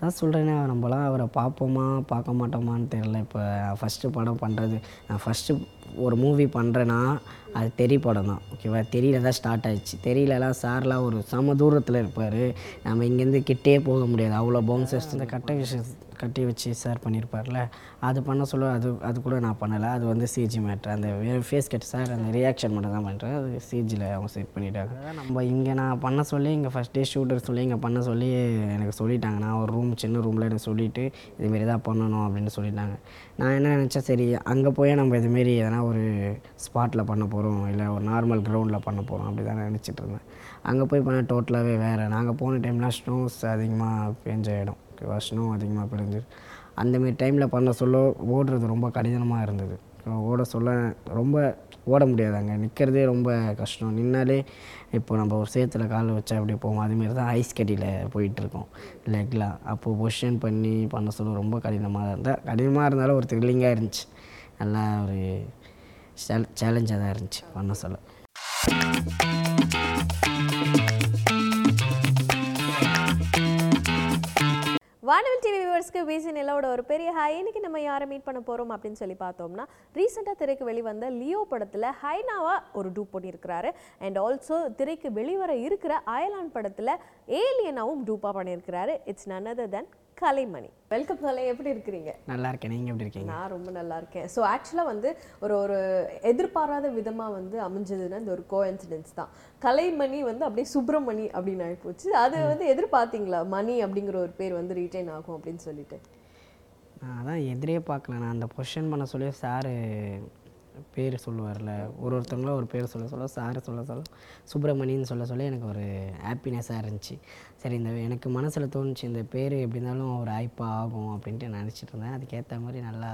அதான் சொல்கிறேனே நம்மளாம் அவரை பார்ப்போமா பார்க்க மாட்டோமான்னு தெரில இப்போ ஃபஸ்ட்டு படம் பண்ணுறது நான் ஃபஸ்ட்டு ஒரு மூவி பண்ணுறேன்னா அது தெரி படம் தான் ஓகேவா தெரியல தான் ஸ்டார்ட் ஆயிடுச்சு. தெரியலலாம் சார்லாம் ஒரு சம தூரத்தில் இருப்பார். நம்ம இங்கேருந்து கிட்டே போக முடியாது. அவ்வளோ பவுன்சர்ஸ் இந்த கட்ட விஷயம் கட்டி வச்சு சார் பண்ணியிருப்பார்ல அது பண்ண சொல்ல அது அது கூட நான் பண்ணலை. அது வந்து சிஜி மேட்ரு அந்த ஃபேஸ் கட் சார் அந்த ரியாக்ஷன் மட்டும் தான் பண்ணுறேன் அது சிஜியில் அவங்க செட் பண்ணிட்டாங்க. நம்ம இங்கே நான் பண்ண சொல்லி இங்கே ஃபஸ்ட் டே ஷூட்டர் சொல்லி இங்கே பண்ண சொல்லி எனக்கு சொல்லிட்டாங்க. நான் ஒரு ரூம் சின்ன ரூமில் எனக்கு சொல்லிவிட்டு இதுமாரி தான் பண்ணணும் அப்படின்னு சொல்லிட்டாங்க. நான் என்ன நினச்சேன் சரி அங்கே போய் நம்ம இதுமாரி எதனா ஒரு ஸ்பாட்டில் பண்ண போகிறோம் இல்லை ஒரு நார்மல் கிரவுண்டில் பண்ண போகிறோம் அப்படி தான் நினச்சிட்டு இருந்தேன். அங்கே போய் பண்ண டோட்டலாகவே வேறு. நாங்கள் போன டைம்லாம் ஸ்னோஸ் அதிகமாக பெஞ்ச இடம். ஓகேவா ஸ்னோ அதிகமாக பெஞ்சு அந்தமாரி டைமில் பண்ண சொல்ல ஓடுறது ரொம்ப கடினமாக இருந்தது. ஓட சொல்ல ரொம்ப ஓட முடியாது அங்கே. நிற்கிறதே ரொம்ப கஷ்டம். நின்னாலே இப்போ நம்ம ஒரு சேத்துல கால் வச்சா அப்படி போவோம். அதுமாரி தான் ஐஸ் கட்டியில் போயிட்டுருக்கோம் லெக்லாம் அப்போது பொசிஷன் பண்ணி பண்ண சொல்ல ரொம்ப கடினமாக இருந்தால் கடினமாக இருந்தாலும் ஒரு த்ரில்லிங்காக இருந்துச்சு. நல்லா ஒரு சேலஞ்சாக தான் இருந்துச்சு பண்ண சொல்ல. வானவில் டிவி வியூவர்ஸ்க்கு விசி நிலவோட ஒரு பெரிய ஹாய் இன்னைக்கு நம்ம யாரை மீட் பண்ண போகிறோம் அப்படின்னு சொல்லி பார்த்தோம்னா ரீசெண்டாக திரைக்கு வெளிவந்த லியோ படத்தில் ஹைனாவா ஒரு டூப் பண்ணியிருக்கிறாரு அண்ட் ஆல்சோ திரைக்கு வெளிவர இருக்கிற அயலான் படத்தில் ஏலியனாவும் டூப்பாக பண்ணியிருக்கிறாரு it's none other than Kalaimani. Welcome Kalai எப்படி இருக்கிறீங்க? நல்லா இருக்கேன். நீங்கள் எப்படி இருக்கீங்க? நான் ரொம்ப நல்லா இருக்கேன். ஸோ ஆக்சுவலாக வந்து ஒரு ஒரு எதிர்பாராத விதமாக வந்து அமைஞ்சதுன்னா இந்த ஒரு கோஇன்சிடென்ஸ் தான். கலைமணி வந்து அப்படியே சுப்பிரமணி அப்படின்னு ஆகிப்போச்சு அது வந்து எதிர்பார்த்தீங்களா? மணி அப்படிங்கிற ஒரு பேர் வந்து ரீட்டைன் ஆகும் அப்படின்னு சொல்லிட்டு. நான் அதான் எதிரே பார்க்கல. நான் அந்த பொசிஷன் பண்ண சொல்லி சாரு பேர் சொல்லுவார்ல ஒரு ஒருத்தவங்களும் ஒரு பேர் சொல்ல சொல்ல சார் சொல்ல சொல்ல சுப்பிரமணின்னு சொல்ல சொல்ல எனக்கு ஒரு ஹாப்பினஸ்ஸாக இருந்துச்சு. சரி இந்த எனக்கு மனசில் தோணுச்சு இந்த பேர் எப்படி இருந்தாலும் ஒரு ஹைப்பாக ஆகும் அப்படின்ட்டு நினச்சிட்டு இருந்தேன். அதுக்கேற்ற மாதிரி நல்லா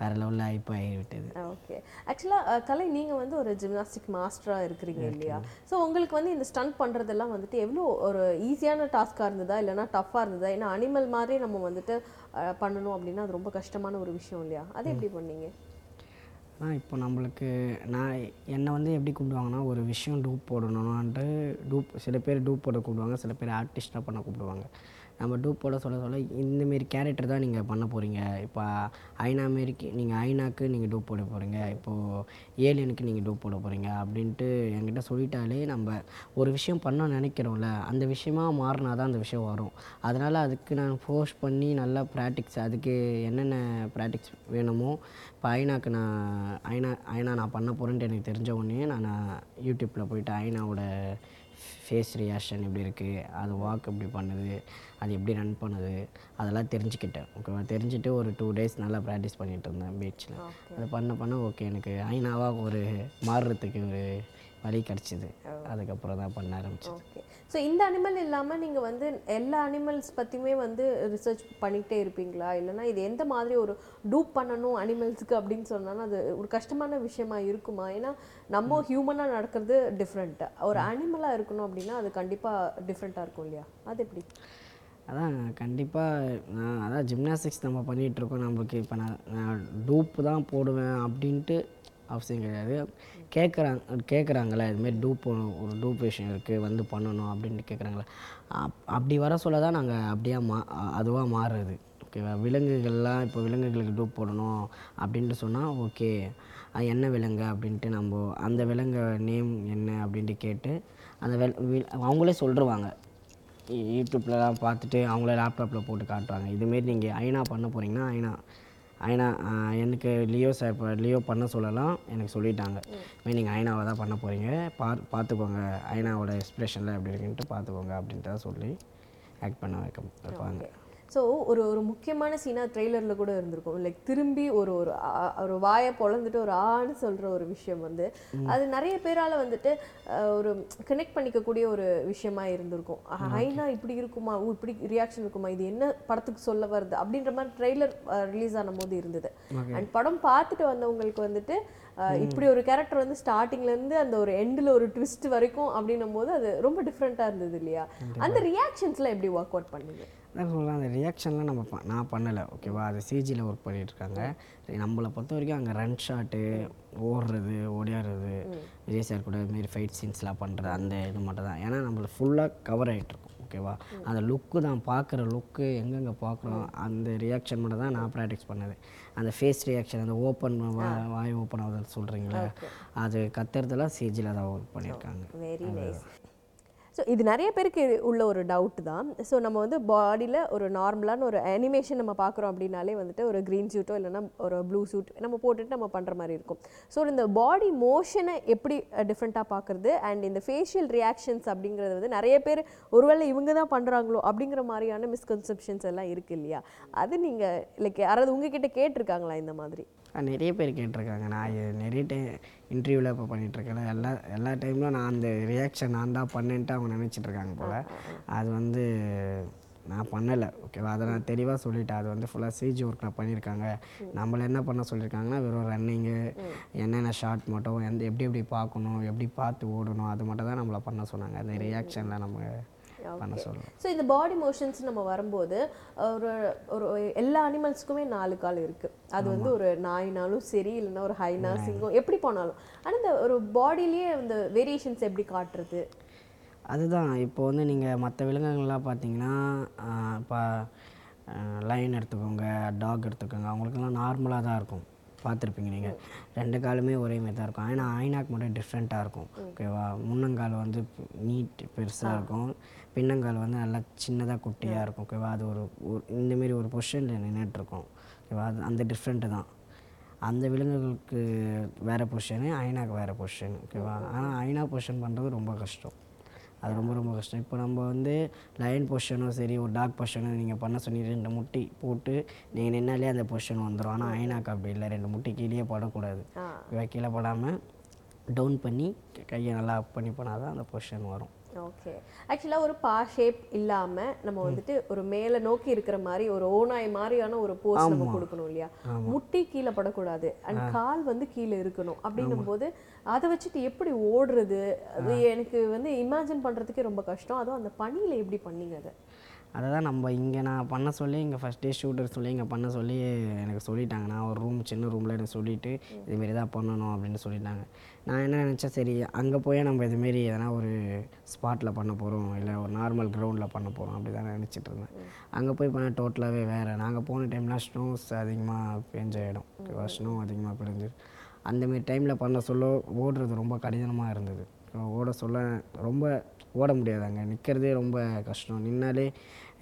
வேறு லெவலில் ஹைப் ஆகி விட்டது. ஓகே ஆக்சுவலாக கலை நீங்கள் வந்து ஒரு ஜிம்னாஸ்டிக் மாஸ்டராக இருக்கிறீங்க இல்லையா? ஸோ உங்களுக்கு வந்து இந்த ஸ்டண்ட் பண்ணுறதெல்லாம் வந்துட்டு எவ்வளோ ஒரு ஈஸியான டாஸ்க்காக இருந்ததா? இல்லைனா டஃப்பாக இருந்ததா? ஏன்னா அனிமல் மாதிரி நம்ம வந்துட்டு பண்ணணும் அப்படின்னா அது ரொம்ப கஷ்டமான ஒரு விஷயம் இல்லையா? அது எப்படி பண்ணீங்க? ஆனால் இப்போ நம்மளுக்கு நான் என்னை வந்து எப்படி கூப்பிடுவாங்கன்னா ஒரு விஷயம் டூப் போடணும்ன்ட்டு டூப் சில பேர் டூப் போட கூப்பிடுவாங்க சில பேர் ஆர்டிஸ்டாக பண்ண கூப்பிடுவாங்க. நம்ம டூப் போட சொல்ல சொல்ல இந்தமாரி கேரக்டர் தான் நீங்கள் பண்ண போகிறீங்க இப்போ ஐநா மாரிக்கு நீங்கள் ஐநாக்கு நீங்கள் டூப் போட போகிறீங்க இப்போது ஏலியனுக்கு நீங்கள் டூப் போட போகிறீங்க அப்படின்ட்டு என்கிட்ட சொல்லிட்டாலே நம்ம ஒரு விஷயம் பண்ண நினைக்கிறோம்ல அந்த விஷயமா மாறினா தான் அந்த விஷயம் வரும். அதனால் அதுக்கு நான் ஃபோர்ஸ் பண்ணி நல்லா ப்ராக்டிக்ஸ் அதுக்கு என்னென்ன ப்ராக்டிக்ஸ் வேணுமோ இப்போ ஐநாக்கு நான் ஐநா ஐநா நான் பண்ண போகிறேன்ட்டு எனக்கு தெரிஞ்ச உடனே நான் யூடியூப்பில் போயிட்டு ஐநாவோட ஃபேஸ் ரியாக்ஷன் எப்படி இருக்குது அது வாக் எப்படி பண்ணுது அது எப்படி ரன் பண்ணுது அதெல்லாம் தெரிஞ்சுக்கிட்டேன். ஓகேவா தெரிஞ்சுட்டு ஒரு டூ டேஸ் நல்லா ப்ராக்டிஸ் பண்ணிகிட்டு இருந்தேன் பீச்சில் அது பண்ண பண்ண ஓகே எனக்கு ஐநாவாக ஒரு மாறுறதுக்கு ஒரு வழி கிடச்சிது. அதுக்கப்புறம் தான் பண்ண ஆரம்பிச்சது. ஸோ இந்த அனிமல் இல்லாமல் நீங்கள் வந்து எல்லா அனிமல்ஸ் பற்றியுமே வந்து ரிசர்ச் பண்ணிக்கிட்டே இருப்பீங்களா? இல்லைன்னா இது எந்த மாதிரி ஒரு டூப் பண்ணணும் அனிமல்ஸுக்கு அப்படின்னு சொன்னாலும் அது ஒரு கஷ்டமான விஷயமா இருக்குமா? ஏன்னா நம்ம ஹியூமனாக நடக்கிறது டிஃப்ரெண்ட்டாக ஒரு அனிமலாக இருக்கணும் அப்படின்னா அது கண்டிப்பாக டிஃப்ரெண்ட்டாக இருக்கும் இல்லையா? அது எப்படி? அதான் கண்டிப்பாக நான் அதான் ஜிம்னாஸ்டிக்ஸ் நம்ம பண்ணிகிட்டு இருக்கோம். நம்மளுக்கு இப்போ நான் நான் டூப்பு தான் போடுவேன் அப்படின்ட்டு அவசியம் கிடையாது கேட்குறாங்க கேட்குறாங்களே இதுமாரி டூப் ஒரு டூப் விஷயம் இருக்குது வந்து பண்ணணும் அப்படின்ட்டு கேட்குறாங்களே அப் அப்படி வர சொல்ல தான் நாங்கள் அப்படியே மா அதுவாக மாறுறது ஓகேவா விலங்குகள்லாம் இப்போ விலங்குகளுக்கு டூப் போடணும் அப்படின்ட்டு சொன்னால் ஓகே அது என்ன விலங்கு அப்படின்ட்டு நம்ம அந்த விலங்கு நேம் என்ன அப்படின்ட்டு கேட்டு அந்த வில் அவங்களே சொல்லிடுவாங்க யூடியூப்லலாம் பார்த்துட்டு அவங்களே லேப்டாப்பில் போட்டு காட்டுவாங்க இதுமாரி நீங்கள் ஐநா பண்ண போகிறீங்கன்னா ஐநா ஐனா எனக்கு லியோ சார் இப்போ லியோ பண்ண சொல்லலாம். எனக்கு சொல்லிட்டாங்க. இதுமாரி நீங்கள் ஐனாவை தான் பண்ண போகிறீங்க பார் பார்த்துக்கோங்க ஐனாவோட எக்ஸ்ப்ரெஷனில் எப்படி இருக்குன்ட்டு பார்த்துக்கோங்க அப்படின்ட்டு தான் சொல்லி ஆக்ட் பண்ண வைக்க வைப்பாங்க. ஸோ ஒரு ஒரு முக்கியமான சீனாக ட்ரெய்லரில் கூட இருந்திருக்கும். லைக் திரும்பி ஒரு ஒரு ஒரு வாயை பொழந்துட்டு ஒரு ஆன்னு சொல்கிற ஒரு விஷயம் வந்து அது நிறைய பேரால் வந்துட்டு ஒரு கனெக்ட் பண்ணிக்கக்கூடிய ஒரு விஷயமா இருந்திருக்கும். ஐனா இப்படி இருக்குமா? ஓ இப்படி ரியாக்ஷன் இருக்குமா? இது என்ன படத்துக்கு சொல்ல வருது? அப்படின்ற மாதிரி ட்ரெய்லர் ரிலீஸ் ஆன போது இருந்தது. அண்ட் படம் பார்த்துட்டு வந்தவங்களுக்கு வந்துட்டு இப்படி ஒரு கேரக்டர் வந்து இருந்து அந்த ஒரு எண்டில் ஒரு ட்விஸ்ட் வரைக்கும் அப்படின்னும் போது அது ரொம்ப டிஃப்ரெண்ட்டாக இருந்தது இல்லையா? அந்த ரியாக்ஷன்ஸ்லாம் எப்படி ஒர்க் அவுட் பண்ணுங்க? அதான் சொல்கிறேன் அந்த ரியாக்ஷன்லாம் நம்ம ப- நான் பண்ணலை. ஓகேவா அது சிஜியில் ஒர்க் பண்ணிகிட்ருக்காங்க நம்மளை பொறுத்த வரைக்கும் அங்கே ரன் ஷாட்டு ஓடுறது ஓடியாடுறது விஜய் சார் கூட இதுமாரி ஃபைட் சீன்ஸ்லாம் பண்ணுறது அந்த இது மட்டும் தான். ஏன்னா நம்மளுக்கு ஃபுல்லாக கவர் ஆகிட்ருக்கும் ஓகேவா அந்த லுக்கு தான் பார்க்குற லுக்கு எங்கெங்கே பார்க்குறோம் அந்த ரியாக்ஷன் மட்டும் தான் நான் ப்ராக்டிஸ் பண்ணது. அந்த ஃபேஸ் ரியாக்ஷன் அந்த ஓப்பன் வாய் ஓப்பன் ஆகுதுன்னு சொல்கிறீங்களே அது கத்துறதுலாம் சிஜியில் தான் ஒர்க் பண்ணியிருக்காங்க. வெரி நைஸ் ஸோ இது நிறைய பேருக்கு உள்ள ஒரு டவுட் தான். ஸோ நம்ம வந்து பாடியில் ஒரு நார்மலான ஒரு அனிமேஷன் நம்ம பார்க்குறோம் அப்படின்னாலே வந்துட்டு ஒரு க்ரீன் சூட்டோ இல்லைன்னா ஒரு ப்ளூ சூட் நம்ம போட்டுட்டு நம்ம பண்ணுற மாதிரி இருக்கும். ஸோ இந்த பாடி மோஷனை எப்படி டிஃப்ரெண்ட்டாக பார்க்குறது அண்ட் இந்த ஃபேஷியல் ரியாக்ஷன்ஸ் அப்படிங்கிறது வந்து நிறைய பேர் ஒருவேளை இவங்க தான் பண்ணுறாங்களோ அப்படிங்கிற மாதிரியான மிஸ்கன்செப்ஷன்ஸ் எல்லாம் இருக்குது இல்லையா? அது நீங்கள் லைக் யாராவது உங்ககிட்ட கேட்டிருக்காங்களா இந்த மாதிரி? நிறைய பேர் கேட்டிருக்காங்க. நான் நிறைய டைம் இன்டர்வியூவில் இப்போ பண்ணிகிட்ருக்கேன் எல்லா எல்லா டைம்லும் நான் அந்த ரியாக்ஷன் நான் தான் பண்ணேன்ட்டு அவங்க நினச்சிட்ருக்காங்க போல். அது வந்து நான் பண்ணலை. ஓகேவா அதை நான் தெளிவாக சொல்லிட்டேன். அது வந்து ஃபுல்லாக சிஜி ஒர்க்கில் பண்ணியிருக்காங்க. நம்மளை என்ன பண்ண சொல்லியிருக்காங்கன்னா வெறும் ரன்னிங்கு என்னென்ன ஷார்ட் மட்டும் எந்த எப்படி எப்படி பார்க்கணும் எப்படி பார்த்து ஓடணும் அது மட்டும் தான் நம்மளை பண்ண சொன்னாங்க. அந்த ரியாக்ஷனில் நம்ம பண்ண சொல்லணும் ஸோ இந்த பாடி மோஷன்ஸ் நம்ம வரும்போது ஒரு ஒரு எல்லா அனிமல்ஸ்க்குமே நாலு கால் இருக்குது அது வந்து ஒரு நாய்னாலும் சரி இல்லைன்னா ஒரு ஹைனா சிங்கம் எப்படி போனாலும். ஆனால் இந்த ஒரு பாடியிலேயே இந்த வேரியேஷன்ஸ் எப்படி காட்டுறது? அதுதான். இப்போ வந்து நீங்கள் மற்ற விலங்குகள்லாம் பார்த்தீங்கன்னா இப்போ லைன் எடுத்துக்கோங்க டாக் எடுத்துக்கோங்க அவங்களுக்கெல்லாம் நார்மலாக தான் இருக்கும். பார்த்துருப்பீங்க நீங்கள் ரெண்டு காலுமே ஒரே மாதிரி தான் இருக்கும். ஆனால் ஐநாக்கு மட்டும் டிஃப்ரெண்ட்டாக இருக்கும். ஓகேவா முன்னங்கால் வந்து நீட் பெருசாக இருக்கும். பின்னங்கால் வந்து நல்லா சின்னதாக குட்டியாக இருக்கும். ஓகேவா அது ஒரு ஒரு இந்தமாரி ஒரு பொசிஷனில் நின்றுட்டுருக்கும் ஓகேவா அது அந்த டிஃப்ரெண்ட்டு தான். அந்த விலங்குகளுக்கு வேறு பொசிஷனு ஐநாக்கு வேறு பொசிஷன் ஓகேவா ஆனால் ஐநா பொசிஷன் பண்ணுறது ரொம்ப கஷ்டம். அது ரொம்ப ரொம்ப கஷ்டம். இப்போ நம்ம வந்து லைன் பொசிஷனும் சரி ஒரு டாக் பொசிஷனும் நீங்கள் பண்ண சொன்னி ரெண்டு முட்டி போட்டு நீங்கள் நின்னாலே அந்த பொசிஷன் வந்துடும் ஆனால் ஐநாக்கு அப்படி இல்லை. ரெண்டு முட்டி கீழே படக்கூடாது. கீழே படாமல் டவுன் பண்ணி கையை நல்லா அப் பண்ணி பண்ணால் தான் அந்த பொசிஷன் வரும். ஓகே ஆக்சுவலாக ஒரு பா ஷேப் இல்லாமல் நம்ம வந்துட்டு ஒரு மேலே நோக்கி இருக்கிற மாதிரி ஒரு ஓனாய் மாதிரியான ஒரு போஸ் நம்ம கொடுக்கணும் இல்லையா? முட்டி கீழே படக்கூடாது. அண்ட் கால் வந்து கீழே இருக்கணும். அப்படின்னும் போது அதை வச்சுட்டு எப்படி ஓடுறது? அது எனக்கு வந்து இமேஜின் பண்ணுறதுக்கே ரொம்ப கஷ்டம். அதுவும் அந்த பனியில் எப்படி பண்ணீங்க அதை? அதை தான் நம்ம இங்கே நான் பண்ண சொல்லி இங்கே ஃபஸ்ட் டே ஷூட்டர் சொல்லி இங்கே பண்ண சொல்லி எனக்கு சொல்லிட்டாங்க. நான் ஒரு ரூம் சின்ன ரூமில் எனக்கு சொல்லிவிட்டு இதுமாரி தான் பண்ணணும் அப்படின்னு சொல்லிட்டாங்க. நான் என்ன நினச்சேன் சரி அங்கே போய் நம்ம இதுமாரி எதனா ஒரு ஸ்பாட்டில் பண்ண போகிறோம் இல்லை ஒரு நார்மல் கிரவுண்டில் பண்ண போகிறோம் அப்படி தான் நினச்சிட்டு இருந்தேன். அங்கே போய் பண்ண டோட்டலாகவே வேறு. நாங்கள் போன டைம்லாம் ஸ்னோஸ் அதிகமாக பெஞ்ச இடம். ஸ்னோ அதிகமாக பெஞ்சு. அந்தமாரி டைமில் பண்ண சொல்ல ஓடுறது ரொம்ப கடினமாக இருந்தது. ஓட சொல்ல ரொம்ப ஓட முடியாது அங்கே. நிற்கிறதே ரொம்ப கஷ்டம். நின்னாலே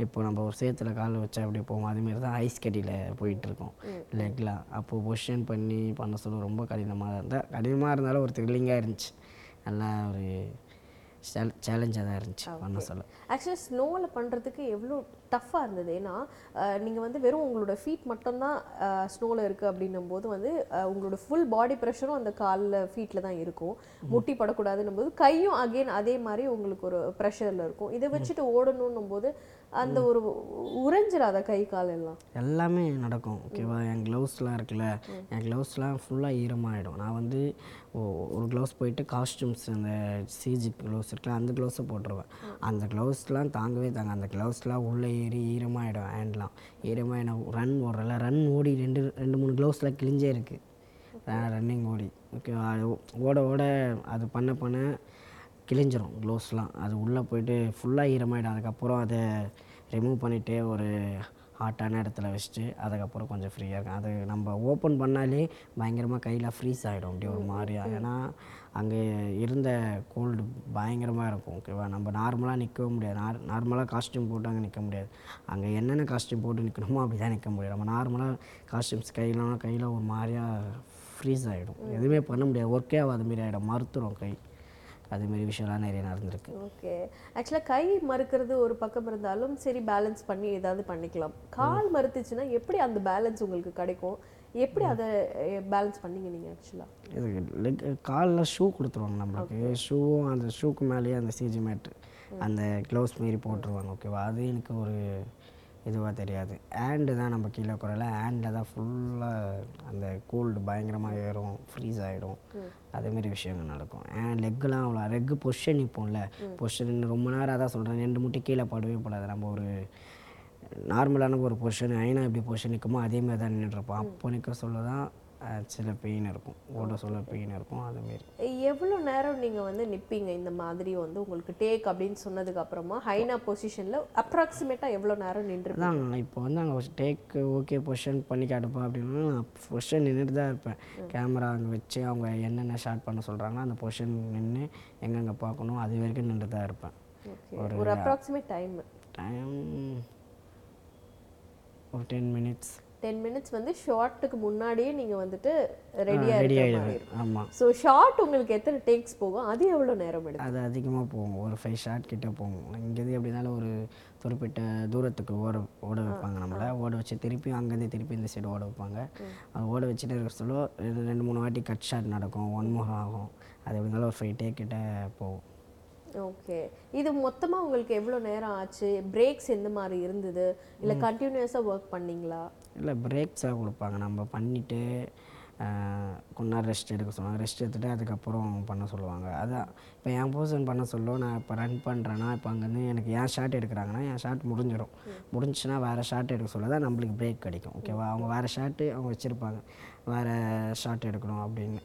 இப்போ நம்ம ஒரு சேத்துல கால் வச்சா எப்படி போவோம் அதுமாரி தான் ஐஸ் கட்டியில் போயிட்டுருக்கோம் லெக்லாம் அப்போது பொசிஷன் பண்ணி பண்ண சொல்ல ரொம்ப கடினமாக இருந்தால் கடினமாக இருந்தாலும் ஒரு த்ரில்லிங்காக இருந்துச்சு. நல்லா ஒரு சேலஞ்சாக தான் இருந்துச்சு பண்ண சொல்ல. ஆக்சுவலாக ஸ்னோவில் பண்ணுறதுக்கு எவ்வளோ டஃப்பாக இருந்தது? ஏன்னா நீங்கள் வந்து வெறும் உங்களோட ஃபீட் மட்டும்தான் ஸ்னோவில் இருக்குது அப்படின்னும் போது வந்து உங்களோட ஃபுல் பாடி ப்ரெஷரும் அந்த காலில் ஃபீட்டில் தான் இருக்கும். முட்டி படக்கூடாதுன்னும் போது கையும் அகைன் அதே மாதிரி உங்களுக்கு ஒரு ப்ரெஷரில் இருக்கும். இதை வச்சுட்டு ஓடணுன்னும் போது அந்த ஒரு உறைஞ்சிடாத கை கால் எல்லாம்? எல்லாமே நடக்கும் ஓகேவா? என் க்ளவுஸ்லாம் இருக்குல்ல என் க்ளவுஸ்லாம் ஃபுல்லாக ஈரமாகிடும் நான் வந்து ஒரு க்ளவுஸ் போயிட்டு காஸ்டியூம்ஸ் அந்த சிஜி க்ளவுஸ் இருக்குல்ல அந்த க்ளவுஸை போட்டுருவேன். அந்த க்ளவுஸ்லாம் தாங்கவே தாங்க அந்த க்ளவுஸ்லாம் உள்ளே ஏறி ஈரமாகிடும் ஹேண்ட்லாம் என்ன ரன் ஓடுறல ரன் ஓடி ரெண்டு ரெண்டு மூணு க்ளவுஸில் கிழிஞ்சே இருக்குது ரன்னிங் ஓடி ஓகேவா? ஓட ஓட அது பண்ண பண்ண கிழிஞ்சிரும் க்ளோஸ்லாம். அது உள்ளே போயிட்டு ஃபுல்லாக ஈரமாயிடும். அதுக்கப்புறம் அதை ரிமூவ் பண்ணிவிட்டு ஒரு ஹாட்டான இடத்துல வச்சுட்டு அதுக்கப்புறம் கொஞ்சம் ஃப்ரீயாக இருக்கும். அது நம்ம ஓப்பன் பண்ணாலே பயங்கரமாக கையில் ஃப்ரீஸ் ஆகிடும் அப்படி ஒரு மாதிரியா ஏன்னா அங்கே இருந்த கோல்டு பயங்கரமாக இருக்கும். ஓகேவா நம்ம நார்மலாக நிற்கவும் முடியாது. நார் நார்மலாக காஸ்டியூம் போட்டு அங்கே நிற்க முடியாது. அங்கே என்னென்ன காஸ்டியூம் போட்டு நிற்கணுமோ அப்படி தான் நிற்க முடியும். நம்ம நார்மலாக காஸ்டியூம்ஸ் கையிலலாம் கையில் ஒரு மாதிரியா ஃப்ரீஸ் ஆகிடும் எதுவுமே பண்ண முடியாது. ஒர்க்கே ஆகாத மாரி ஆகிடும் மறுத்துரும் கை. அதுமாரி விஷயம்லாம் நிறைய நடந்திருக்கு. ஓகே. ஆக்சுவலாக கை மறுக்கிறது ஒரு பக்கம் இருந்தாலும் சரி பேலன்ஸ் பண்ணி ஏதாவது பண்ணிக்கலாம். கால் மறுத்துச்சுன்னா எப்படி அந்த பேலன்ஸ் உங்களுக்கு கிடைக்கும்? எப்படி அதை பேலன்ஸ் பண்ணீங்க நீங்கள் ஆக்சுவலாக இது லெக் காலில் ஷூ கொடுத்துருவாங்க நம்மளுக்கு. ஷூவும் அந்த ஷூக்கு மேலேயே அந்த சிஜி மேட் அந்த க்ளவுஸ் மாரி போட்டுருவாங்க ஓகேவா? அது எனக்கு ஒரு இதுவாக தெரியாது. ஹேண்டு தான் நம்ம கீழே குறையில. ஹேண்டில் தான் ஃபுல்லாக அந்த கோல்டு பயங்கரமாக ஏறும் ஃப்ரீஸ் ஆகிடும் அதேமாரி விஷயங்கள் நடக்கும். ஹேண்ட் லெக்கெலாம் அவ்வளோ லெக்கு பொஷன் நிற்போம்ல பொஷன் ரொம்ப நேரம் அதான் சொல்கிறேன் ரெண்டு முட்டி கீழே படவே படாது. நம்ம ஒரு நார்மலான ஒரு பொசிஷன் ஐனா எப்படி பொசிஷன் நிற்குமோ அதே மாதிரி தான் நின்றுருப்போம் அப்போ நிற்க சொல்ல தான் சில பெயின் இருக்கும். ஓட சொல்ல பெயின் இருக்கும். அதுமாரி எவ்வளோ நேரம் நீங்கள் வந்து நிற்பீங்க இந்த மாதிரி வந்து உங்களுக்கு டேக் அப்படின்னு சொன்னதுக்கு அப்புறமா ஹைனா பொசிஷனில் அப்ராக்சிமேட்டாக எவ்வளோ நேரம் நின்று அதான் இப்போ வந்து அங்கே டேக்கு ஓகே பொசிஷன் பண்ணி காட்டுப்பா அப்படின்னா நான் பொசிஷன் நின்றுட்டு தான் இருப்பேன். கேமரா அங்கே வச்சு அவங்க என்னென்ன ஷாட் பண்ண சொல்கிறாங்களோ அந்த பொசிஷன் நின்று எங்கெங்கே பார்க்கணும் அது வரைக்கும் நின்று தான் இருப்பேன். ஒரு அப்ராக்சிமேட் டைம். டைம் ஒரு டென் மினிட்ஸ். டென் மினிட்ஸ் வந்து ஷார்ட்டுக்கு முன்னாடியே நீங்கள் வந்துட்டு ரெடியாக ரெடி இருக்கிற இருக்கும். ஆமாம் ஸோ ஷார்ட் உங்களுக்கு எத்தனை டேக்ஸ் போகும்? அது எவ்வளோ நேரம் எடுக்கும்? அது அதிகமாக போகும். ஒரு ஃபைவ் ஷாட் கிட்ட போகும். இங்கேருந்து எப்படினாலும் ஒரு குறிப்பிட்ட தூரத்துக்கு ஓட ஓட வைப்பாங்க நம்மளை. ஓட வச்சு திருப்பி அங்கேருந்து திருப்பி இந்த சைடு ஓட வைப்பாங்க. அது ஓட வச்சுட்டு இருக்க சொல்ல ரெண்டு ரெண்டு மூணு வாட்டி கட் ஷாட் நடக்கும். ஒன் மோர் ஆகும். அது எப்படினாலும் ஒரு ஃபைவ் டேக் கிட்ட போகும். ஓகே இது மொத்தமாக உங்களுக்கு எவ்வளோ நேரம் ஆச்சு? பிரேக்ஸ் எந்த மாதிரி இருந்தது? இல்லை கண்டினியூஸாக ஒர்க் பண்ணீங்களா? இல்லை பிரேக்ஸாக கொடுப்பாங்க. நம்ம பண்ணிவிட்டு கொஞ்ச நேரம் ரெஸ்ட் எடுக்க சொல்லுவாங்க. ரெஸ்ட் எடுத்துகிட்டு அதுக்கப்புறம் பண்ண சொல்லுவாங்க. அதான் இப்போ என் போர்ஷன் பண்ண சொல்ல. நான் இப்போ ரன் பண்ணுறேன்னா இப்போ அங்கேருந்து எனக்கு என் ஷாட் எடுக்கிறாங்கன்னா என் ஷாட் முடிஞ்சிடும் முடிஞ்சுன்னா வேறு ஷாட் எடுக்க சொல்ல தான் நம்மளுக்கு பிரேக் கிடைக்கும். ஓகேவா அவங்க வேறு ஷாட்டு அவங்க வச்சுருப்பாங்க. வேறு ஷாட் எடுக்கணும் அப்படின்னு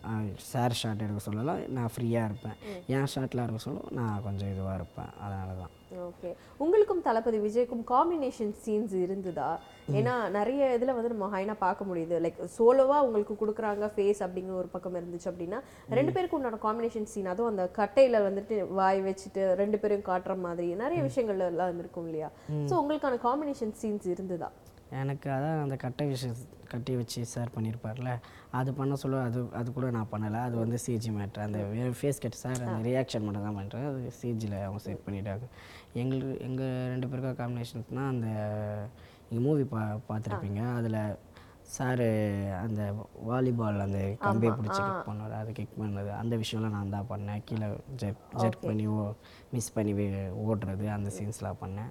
சார் ஷாட் எடுக்க சொல்லலாம் நான் ஃப்ரீயாக இருப்பேன். என் ஷாட்டில் இருக்க சொல்ல நான் கொஞ்சம் இதுவாக இருப்பேன். அதனால தான் ஓகே உங்களுக்கும் தளபதி விஜய்க்கும் காம்பினேஷன் சீன்ஸ் இருந்ததா? ஏன்னா நிறைய இதில் வந்து நம்ம ஹைனா பார்க்க முடியுது. லைக் சோலோவாக உங்களுக்கு கொடுக்குறாங்க ஃபேஸ் அப்படிங்கிற ஒரு பக்கம் இருந்துச்சு அப்படின்னா ரெண்டு பேருக்கு உண்டான காம்பினேஷன் சீன் அதுவும் அந்த கட்டையில் வந்துட்டு வாய் வச்சுட்டு ரெண்டு பேரும் காட்டுற மாதிரி நிறைய விஷயங்கள்ல எல்லாம் இருக்கும் இல்லையா? ஸோ உங்களுக்கான காம்பினேஷன் சீன்ஸ் இருந்ததா? எனக்கு அதான் அந்த கட்டை விஷயம் கட்டி வச்சு சார் பண்ணியிருப்பார்ல அது பண்ண சொல்ல அது அது கூட நான் பண்ணலை. அது வந்து சிஜி மேட்ரு அந்த ஃபேஸ் கட் சார் அந்த ரியாக்ஷன் மட்டும் தான் பண்ணுறேன் அது சிஜியில் அவங்க செட் பண்ணிட்டாங்க. எங்களுக்கு எங்கள் ரெண்டு பேருக்கும் காம்பினேஷன்ஸ்னால் அந்த நீங்கள் மூவி பா பார்த்துருப்பீங்க. அதில் சார் அந்த வாலிபால் அந்த கம்பியை பிடிச்சி கிக் பண்ணது அது கிக் பண்ணது. அந்த விஷயம்லாம் நான் தான் பண்ணேன். கீழே ஜெர்க் ஜெர்க் பண்ணி ஓ மிஸ் பண்ணி ஓடுறது அந்த சீன்ஸ்லாம் பண்ணேன்.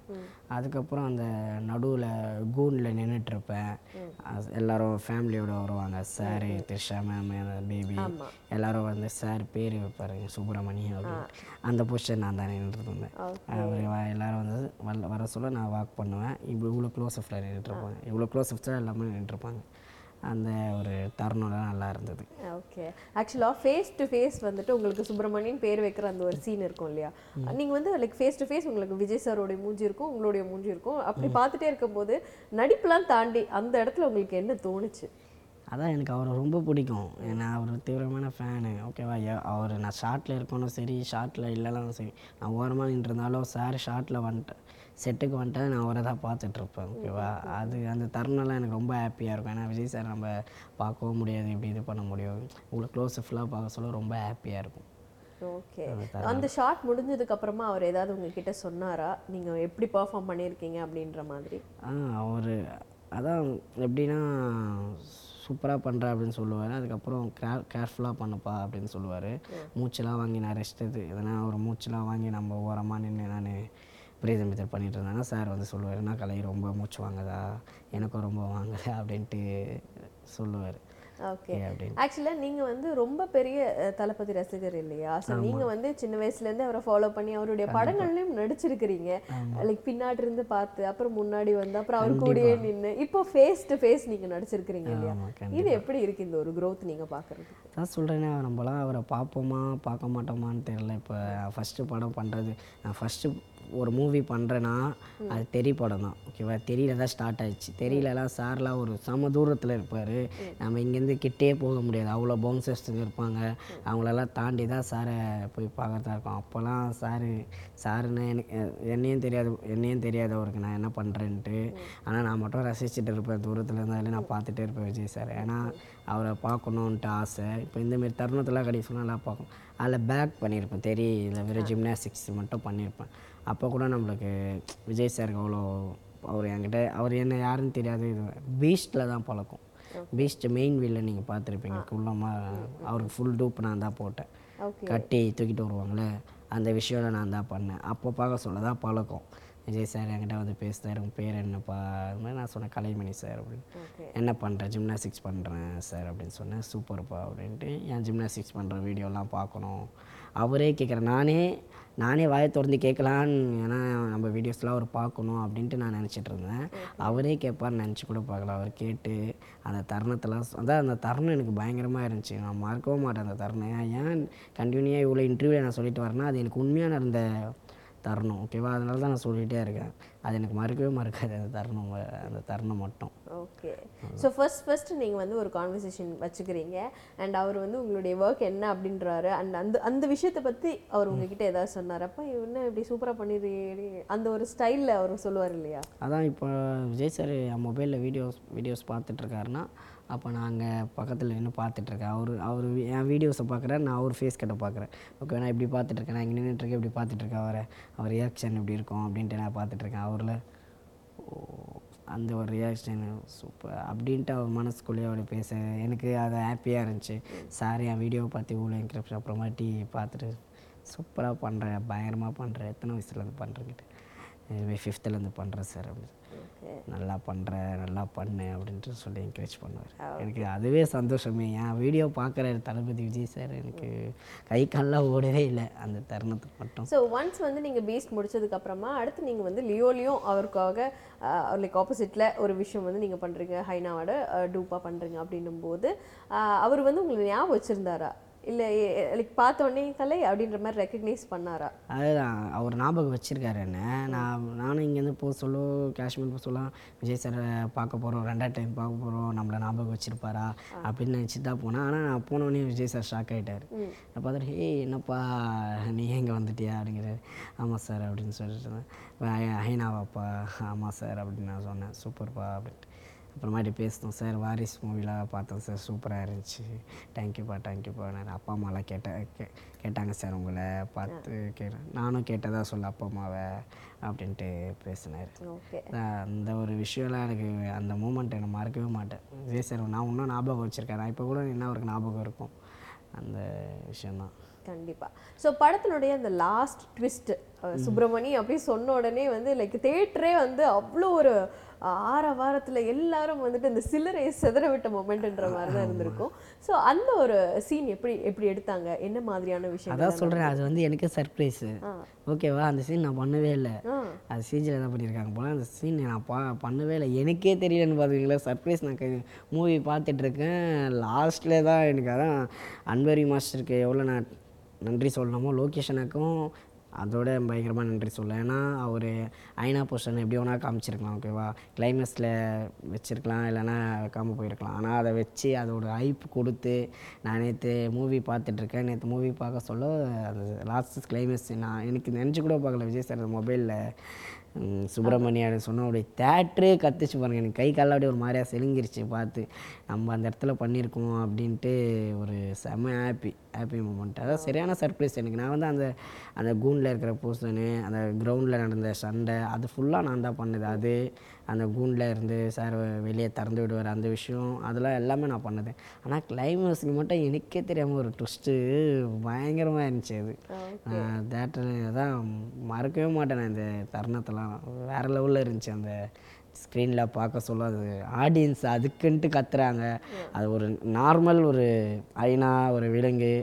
அதுக்கப்புறம் அந்த நடுவில் கூனில் நின்றுட்டுருப்பேன் எல்லாரும் ஃபேமிலியோட வருவாங்க. சார் த்ரிஷா மேம் பேபி எல்லாரும் வந்து சார் பேர் வைப்பாரு சுப்பிரமணியம் அப்படின்னு. அந்த பொசிஷன் நான் தான் நின்றுட்டு இருந்தேன் அவர் எல்லாரும் வந்து வர வர சொல்ல நான் வாக் பண்ணுவேன். இப்போ இவ்வளோ க்ளோஸ் அஃபில் நின்றுட்டுருப்பாங்க. இவ்வளோ க்ளோஸ் அஃப்ஸாக எல்லாமே நின்றுருப்பாங்க அந்த ஒரு தருணம்லாம் நல்லா இருந்தது. ஓகே ஆக்சுவலாக ஃபேஸ் டு ஃபேஸ் வந்துட்டு உங்களுக்கு சுப்பிரமணியன் பேர் வைக்கிற அந்த ஒரு சீன் இருக்கும் இல்லையா? நீங்கள் வந்து லைக் ஃபேஸ் டு ஃபேஸ் உங்களுக்கு விஜய் சாரோடைய மூஞ்சி இருக்கும் உங்களுடைய மூஞ்சி இருக்கும். அப்படி பார்த்துட்டே இருக்கும்போது நடிப்புலாம் தாண்டி அந்த இடத்துல உங்களுக்கு என்ன தோணுச்சு? அதான் எனக்கு அவரை ரொம்ப பிடிக்கும். ஏன்னா அவர் தீவிரமான ஃபேனு ஓகேவா அவர் நான் ஷார்ட்டில் இருக்கணும் சரி ஷார்ட்டில் இல்லைனாலும் சரி நான் ஓரமாக நின்றுருந்தாலும் சார் ஷார்ட்டில் வந்துட்டேன். செட்டுக்கு வந்துட்டேன் நான் அவரை தான் பார்த்துட்ருப்பேன் ஓகேவா? அது அந்த தருணம்லாம் எனக்கு ரொம்ப ஹாப்பியாக இருக்கும். ஏன்னா விஜய் சார் நம்ம பார்க்கவும் முடியாது இப்படி இது பண்ண முடியும். இவ்வளோ க்ளோஸ் ஃபுல்லாக பார்க்க சொல்ல ரொம்ப ஹாப்பியாக இருக்கும். ஓகே அந்த ஷாட் முடிஞ்சதுக்கு அப்புறமா அவர் ஏதாவது உங்ககிட்ட சொன்னாரா? நீங்க எப்படி பெர்ஃபார்ம் பண்ணியிருக்கீங்க அப்படின்ற மாதிரி? ஆ அவர் அதான் எப்படின்னா சூப்பராக பண்ணுற அப்படின்னு சொல்லுவார். அதுக்கப்புறம் கேர் கேர்ஃபுல்லாக பண்ணுப்பா அப்படின்னு சொல்லுவார். மூச்செல்லாம் வாங்கி நான் ரெஸ்ட் எது எதனா ஒரு மூச்செல்லாம் வாங்கி நம்ம ஓரமாக நின்று நான் பிரீதம் மெத்தட் பண்ணிட்டு இருந்தாங்கன்னா சார் வந்து சொல்லுவார் என்ன கலை ரொம்ப மூச்சு வாங்குதா? எனக்கும் ரொம்ப வாங்குதா? அப்படின்ட்டு சொல்லுவார். ஓகே. ஆக்சுவலாக நீங்கள் வந்து ரொம்ப பெரிய தளபதி ரசிகர் இல்லையா? ஸோ நீங்கள் வந்து சின்ன வயசுலேருந்து அவரை ஃபாலோ பண்ணி அவருடைய படங்கள்லையும் நடிச்சிருக்கிறீங்க. லைக் பின்னாடி இருந்து பார்த்து அப்புறம் முன்னாடி வந்து அப்புறம் அவர் கூடயே நின்று இப்போ ஃபேஸ் டு ஃபேஸ் நீங்கள் நடிச்சிருக்கிறீங்க இல்லையா? இது எப்படி இருக்கு இந்த ஒரு growth நீங்க பார்க்கறதுக்கு அதான் சொல்கிறேனே நம்மளாம் அவரை பார்ப்போமா பார்க்க மாட்டோமான்னு தெரில இப்போ ஃபஸ்ட்டு படம் பண்ணுறது நான் ஃபஸ்ட்டு ஒரு மூவி பண்ணுறேன்னா அது தெரி படம் தான். ஓகேவா தெரியல தான் ஸ்டார்ட் ஆயிடுச்சு. தெரியலலாம் சார்லாம் ஒரு சம தூரத்தில் இருப்பார். நம்ம இங்கேருந்து கிட்டே போக முடியாது. அவ்வளோ பவுன்சர்ஸுங்க இருப்பாங்க. அவங்களெல்லாம் தாண்டி தான் சாரை போய் பார்க்குறதா இருக்கும். அப்போல்லாம் சாரு சாருன்னு எனக்கு என்னையும் தெரியாது என்னையும் தெரியாது அவருக்கு நான் என்ன பண்ணுறேன்ட்டு ஆனால் நான் மட்டும் ரசிச்சுட்டு இருப்பேன். தூரத்தில் இருந்தாலும் நான் பார்த்துட்டே இருப்பேன் விஜய் சார் ஏன்னா அவரை பார்க்கணுன்ட்டு ஆசை. இப்போ இந்தமாரி தருணத்தெல்லாம் கடைசி நல்லா பார்க்கணும். அதில் பேக் பண்ணியிருப்பேன். தெரியல. வெறும் ஜிம்னாஸ்டிக்ஸ் மட்டும் பண்ணியிருப்பேன். அப்போ கூட நம்மளுக்கு விஜய் சாருக்கு அவ்வளோ அவர் என்கிட்ட அவர் என்ன யாருன்னு தெரியாது இது பீஸ்டில் தான் பழக்கம். பீஸ்ட் மெயின் வீல்ல நீங்கள் பார்த்துருப்பீங்க. குள்ளமாக அவருக்கு ஃபுல் டூப் நான் தான் போட்டேன். கட்டி தூக்கிட்டு வருவாங்களே அந்த விஷயம் நான் தான் பண்ணேன். அப்போ பார்க்க சொல்ல தான் பழக்கம். விஜய் சார் என்கிட்ட வந்து பேசுகிறார் உங்கள் பேர் என்னப்பா? அது மாதிரி நான் சொன்னேன் கலைமணி சார் அப்படின்னு. என்ன பண்ணுறேன் ஜிம்னாஸ்டிக்ஸ் பண்ணுறேன் சார் அப்படின்னு சொன்னேன். சூப்பர்ப்பா அப்படின்ட்டு என் ஜிம்னாஸ்டிக்ஸ் பண்ணுற வீடியோலாம் பார்க்கணும். அவரே கேட்குறேன் நானே நானே வாயை திறந்து கேட்கலான்னு ஏன்னா நம்ம வீடியோஸ்லாம் அவர் பார்க்கணும் அப்படின்ட்டு நான் நினச்சிட்டு இருந்தேன். அவரே கேட்பார்னு நினச்சி கூட பார்க்கல. அவர் கேட்டு அந்த தருணத்தெல்லாம் அதான் அந்த தருணம் எனக்கு பயங்கரமாக இருந்துச்சு. நான் மறக்கவும் மாட்டேன் அந்த தருணம். ஏன் ஏன் கண்டினியூவாக இவ்வளோ இன்டர்வியூவில் நான் சொல்லிட்டு வரேன்னா அது எனக்கு உண்மையான இருந்த தருணம் ஓகேவா அதனால தான் நான் சொல்லிகிட்டே இருக்கேன். அது எனக்கு மறக்கவே மறக்காது அந்த தருணம் அந்த தருணம் மட்டும். ஓகே ஸோ ஃபர்ஸ்ட் ஃபர்ஸ்ட் நீங்கள் வந்து ஒரு கான்வர்சேஷன் வச்சுக்கிறீங்க. அண்ட் அவர் வந்து உங்களுடைய ஒர்க் என்ன அப்படின்றாரு. அண்ட் அந்த அந்த விஷயத்தை பற்றி அவர் உங்ககிட்ட ஏதாவது சொன்னார். அப்போ என்ன இப்படி சூப்பராக பண்ணிடுறீங்க அந்த ஒரு ஸ்டைலில் அவர் சொல்லுவார் இல்லையா? அதான் இப்போ விஜய் சார் என் மொபைலில் வீடியோஸ் வீடியோஸ் பார்த்துட்ருக்காருன்னா அப்போ நான் அங்கே பக்கத்தில் நின்று பார்த்துட்ருக்கேன். அவர் அவர் என் வீடியோஸை பார்க்குறேன் நான் அவர் ஃபேஸ் கட்டை பார்க்குறேன். ஓகே நான் இப்படி பார்த்துட்ருக்கேன் நான் இங்கே நின்றுட்டுருக்கேன் இப்படி பார்த்துட்ருக்கேன் அவரை. அவர் ரியாக்ஷன் இப்படி இருக்கும்? அப்படின்ட்டு நான் பார்த்துட்ருக்கேன். அவரில் ஓ, அந்த ஒரு ரியாக்ஷன் சூப்பர் அப்படின்ட்டு அவர் மனசுக்குள்ளேயே அவர் பேச எனக்கு அது ஹாப்பியாக இருந்துச்சு. சார் என் வீடியோவை பார்த்து இவ்வளோ என்கிரிப்ஷன் அப்புறமாட்டி பார்த்துட்டு சூப்பராக பண்ணுறேன் பயங்கரமாக பண்ணுறேன் எத்தனை வயசுலேருந்து பண்ணுறேங்கிட்டு ஃபிஃப்த்துலேருந்து பண்ணுறேன் சார் அப்படின்னு. நல்லா பண்ணுற நல்லா பண்ணு அப்படின்ட்டு சொல்லி என்கரேஜ் பண்ணுவார். எனக்கு அதுவே சந்தோஷமே. என் வீடியோ பார்க்குற தளபதி விஜய் சார் எனக்கு கை கால்லாம் ஓடவே இல்லை அந்த தருணத்துக்கு மட்டும். ஸோ ஒன்ஸ் வந்து நீங்கள் பீஸ்ட் முடிச்சதுக்கு அப்புறமா அடுத்து நீங்கள் வந்து லியோலியும் அவருக்காக லைக் ஆப்போசிட்டில் ஒரு விஷயம் வந்து நீங்கள் பண்ணுறீங்க ஹைனாவோட டூப்பாக பண்ணுறீங்க அப்படின்னும் போது அவர் வந்து உங்களுக்கு ஞாபகம் வச்சுருந்தாரா? இல்லை லைக் பார்த்த உடனே கலை அப்படின்ற மாதிரி ரெக்கக்னைஸ் பண்ணாரா? அதுதான். அவர் ஞாபகம் வச்சுருக்காரு என்ன? நான் நானும் இங்கேருந்து போக சொல்ல காஷ்மீர் போக சொல்ல விஜய் சாரை பார்க்க போகிறோம் ரெண்டாவது டைம் பார்க்க போகிறோம் நம்மளை ஞாபகம் வச்சுருப்பாரா? அப்படின்னு நினச்சிட்டு தான் போனேன். ஆனால் நான் போனோடனே விஜய் சார் ஷாக் ஆகிட்டார் நான் பார்த்துட்டு ஹே என்னப்பா நீ எங்கே வந்துட்டியா? அப்படிங்கிறாரு. ஆமாம் சார் அப்படின்னு சொல்லிட்டு இருந்தேன். ஹைனாவாப்பா. ஆமாம் சார் அப்படின்னு நான் சொன்னேன். சூப்பர்ப்பா அப்படின்ட்டு. அப்புறமாட்டி பேசினோம் சார் வாரிஸ் மூவிலாம் பார்த்தோம் சார். சூப்பராக இருந்துச்சு. தேங்க்யூப்பா தேங்க்யூப்பா நான் அப்பா அம்மாலாம் கேட்டேன் கே கேட்டாங்க சார் உங்களை பார்த்து கேட்டேன் நானும் கேட்டதா சொல்ல அப்பா அம்மாவை அப்படின்ட்டு பேசினார். அந்த ஒரு விஷயம்லாம் எனக்கு அந்த மூமெண்ட் எனக்கு மறக்கவே மாட்டேன். விஜய் சார் நான் இன்னும் ஞாபகம் வச்சுருக்கேன். நான் இப்போ கூட என்ன அவருக்கு ஞாபகம் இருக்கும்? அந்த விஷயந்தான் கண்டிப்பா. ஸோ படத்தினுடைய அந்த லாஸ்ட் ட்விஸ்ட் சுப்பிரமணி அப்படி சொன்ன உடனே வந்து லைக் தேட்டரே வந்து அவ்வளோ ஒரு ஆற வாரத்தில் எல்லாரும் வந்துட்டு இந்த சில்லறையை செதற விட்ட மொமெண்ட்ன்ற மாதிரி தான் இருந்திருக்கும். ஸோ அந்த ஒரு சீன் எப்படி எப்படி எடுத்தாங்க? என்ன மாதிரியான விஷயம் அதான் சொல்கிறேன் அது வந்து எனக்கு சர்ப்ரைஸு. ஓகேவா? அந்த சீன் நான் பண்ணவே இல்லை. அது சிஜியில் தான் பண்ணியிருக்காங்க போல. அந்த சீன் நான் பா பண்ணவே இல்லை. எனக்கே தெரியலன்னு பார்த்துக்கிங்களா சர்ப்ரைஸ் நான் மூவி பார்த்துட்ருக்கேன். லாஸ்ட்டில் தான் எனக்கு அதான் அன்பரி மாஸ்டருக்கு எவ்வளோ நான் நன்றி சொல்லணுமோ லொக்கேஷனுக்கும் அதோட பயங்கரமாக நன்றி சொல்ல ஏன்னா அவர் ஐநா பொஷன் எப்படி வேணால் காமிச்சிருக்கலாம் ஓகேவா கிளைமேக்ஸில் வச்சுருக்கலாம் இல்லைன்னா வைக்காம போயிருக்கலாம். ஆனால் அதை வச்சு அதோட ஹைப் கொடுத்து நான் நேற்று மூவி பார்த்துட்ருக்கேன் நேற்று மூவி பார்க்க சொல்ல அது லாஸ்ட் கிளைமேக்ஸ் நான் எனக்கு நினச்சி கூட பார்க்கல விஜய் சார் மொபைலில் சுப்பிரமணியம் சொன்ன அப்படியே தேட்ரே கத்துச்சு பாருங்கள் எனக்கு கை காலில் அப்படியே ஒரு மாதிரியாக செலுங்கிருச்சு பார்த்து. நம்ம அந்த இடத்துல பண்ணியிருக்கோம் அப்படின்ட்டு ஒரு செம்ம ஹாப்பி ஹாப்பி மூமெண்ட் அதான் சரியான சர்ப்ரைஸ் எனக்கு. நான் வந்து அந்த அந்த கூண்டில் இருக்கிற பூசனு அந்த கிரவுண்டில் நடந்த சண்டை அது ஃபுல்லாக நான் தான் பண்ணது. அது அந்த கூண்டில் இருந்து சார் வெளியே திறந்து விடுவார் அந்த விஷயம் அதெல்லாம் எல்லாமே நான் பண்ணது. ஆனால் கிளைமேக்ஸுக்கு மட்டும் எனக்கே தெரியாமல் ஒரு ட்விஸ்ட்டு பயங்கரமாக இருந்துச்சு அது. தேட்டரில் தான் மறக்கவே மாட்டேன் நான் இந்த தருணத்தெல்லாம். வேறு லெவலில் இருந்துச்சு அந்த ஸ்க்ரீனில் பார்க்க சொல்ல அது ஆடியன்ஸ் அதுக்குன்ட்டு கத்துறாங்க. அது ஒரு நார்மல் ஒரு ஐநா ஒரு விலங்கு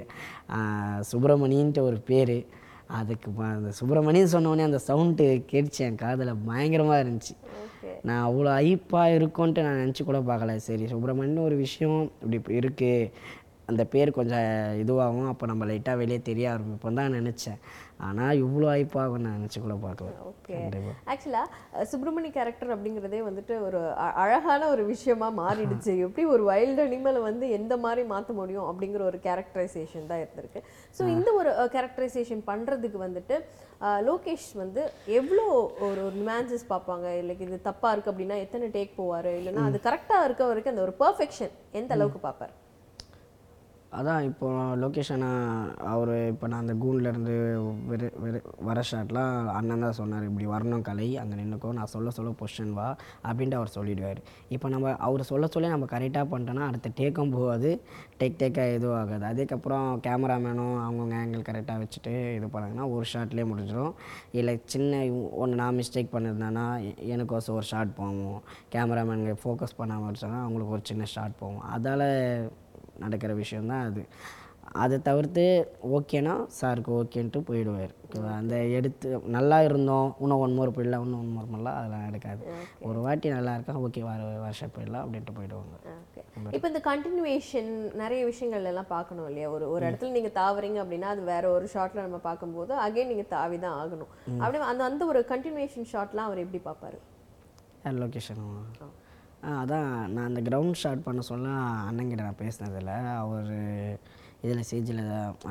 சுப்பிரமணின்ட்டு ஒரு பேர். அதுக்கு அந்த சுப்பிரமணியன் சொன்னோடனே அந்த சவுண்டு கேட்டுச்சு என் காதில். பயங்கரமாக இருந்துச்சு. நான் அவ்வளோ ஐப்பாக இருக்கும்ன்ட்டு நான் நினச்சி கூட பார்க்கல. சரி சுப்பிரமணியன் ஒரு விஷயம் இப்படி இருக்குது அந்த பேர் கொஞ்சம் இதுவாகும். அப்போ நம்ம லைட்டாக வெளியே தெரிய ஆரம்பிப்போம் தான் நினச்சேன். ஆனால் இவ்வளோ ஐப்பாகும் நான் நினச்சி கூட பார்க்கல. ஓகே. ஆக்சுவலாக சுப்பிரமணி கேரக்டர் அப்படிங்கிறதே வந்துட்டு ஒரு அழகான ஒரு விஷயமா மாறிடுச்சு. எப்படி ஒரு வைல்டு அனிமலை வந்து எந்த மாதிரி மாற்ற முடியும் அப்படிங்கிற ஒரு கேரக்டரைசேஷன் தான் இருந்திருக்கு. ஸோ இந்த ஒரு கேரக்டரைசேஷன் பண்ணுறதுக்கு வந்துட்டு லோகேஷ் வந்து எவ்வளோ ஒரு ஒரு நிமான்சஸ் பார்ப்பாங்க? லைக் இது தப்பாக இருக்குது அப்படின்னா எத்தனை டேக் போவார்? இல்லைன்னா அது கரெக்டாக இருக்க வரைக்கும் அந்த ஒரு பர்ஃபெக்ஷன் எந்த அளவுக்கு பார்ப்பார்? அதான் இப்போ லொக்கேஷன் அவர் இப்போ நான் அந்த கூண்ட்லேருந்து வெறு வெறு வர ஷாட்லாம் அண்ணன் தான் சொன்னார். இப்படி வரணும் கலை அங்கே நின்றுக்கோ நான் சொல்ல சொல்ல பொசிஷன் வா அப்படின்ட்டு அவர் சொல்லிடுவார். இப்போ நம்ம அவர் சொல்ல சொல்ல நம்ம கரெக்டாக பண்ணிட்டோன்னா அடுத்த டேக்கும் போகாது. டேக் டேக்காக எதுவும் ஆகாது. அதுக்கப்புறம் கேமராமேனும் அவங்கவுங்க ஆங்கிள் கரெக்டாக வச்சுட்டு இது பண்ணாங்கன்னா ஒரு ஷாட்லேயே முடிஞ்சிடும் இல்லை சின்ன ஒன்று நான் மிஸ்டேக் பண்ணியிருந்தேன்னா எனக்கு ஒரு ஷாட் போவோம் கேமராமேனுங்க ஃபோக்கஸ் பண்ணாமல் வச்சாங்கன்னா அவங்களுக்கு ஒரு சின்ன ஷாட் போவோம் அதால் நடக்கிற விஷயந்தான் அது. அதை தவிர்த்து ஓகேனா சாருக்கு ஓகேன்ட்டு போயிடுவார். ஓகேவா? அந்த எடுத்து நல்லா இருந்தோம் இன்னும் ஒன் மோர் போயிடலாம் இன்னும் ஒன் மோர் பண்ணலாம் அதெல்லாம் எடுக்காது ஒரு வாட்டி நல்லா இருக்கா ஓகே வர வருஷம் போயிடலாம் அப்படின்ட்டு போயிடுவாங்க. இப்போ இந்த கண்டினியூவேஷன் நிறைய விஷயங்கள் எல்லாம் பார்க்கணும் இல்லையா? ஒரு ஒரு இடத்துல நீங்க தாவறீங்க அப்படின்னா அது வேற ஒரு ஷாட்ல நம்ம பார்க்கும்போது அகைன் நீங்க தாவி தான் ஆகணும் அப்படியே அந்த அந்த ஒரு கண்டினியூவேஷன் ஷாட்லாம் அவர் எப்படி பார்ப்பாரு? லொக்கேஷன் அதான் நான் அந்த கிரவுண்ட் ஷாட் பண்ண சொல்ல அண்ணங்கிட்ட நான் பேசினதில்ல. அவர் இதில் சேஜில்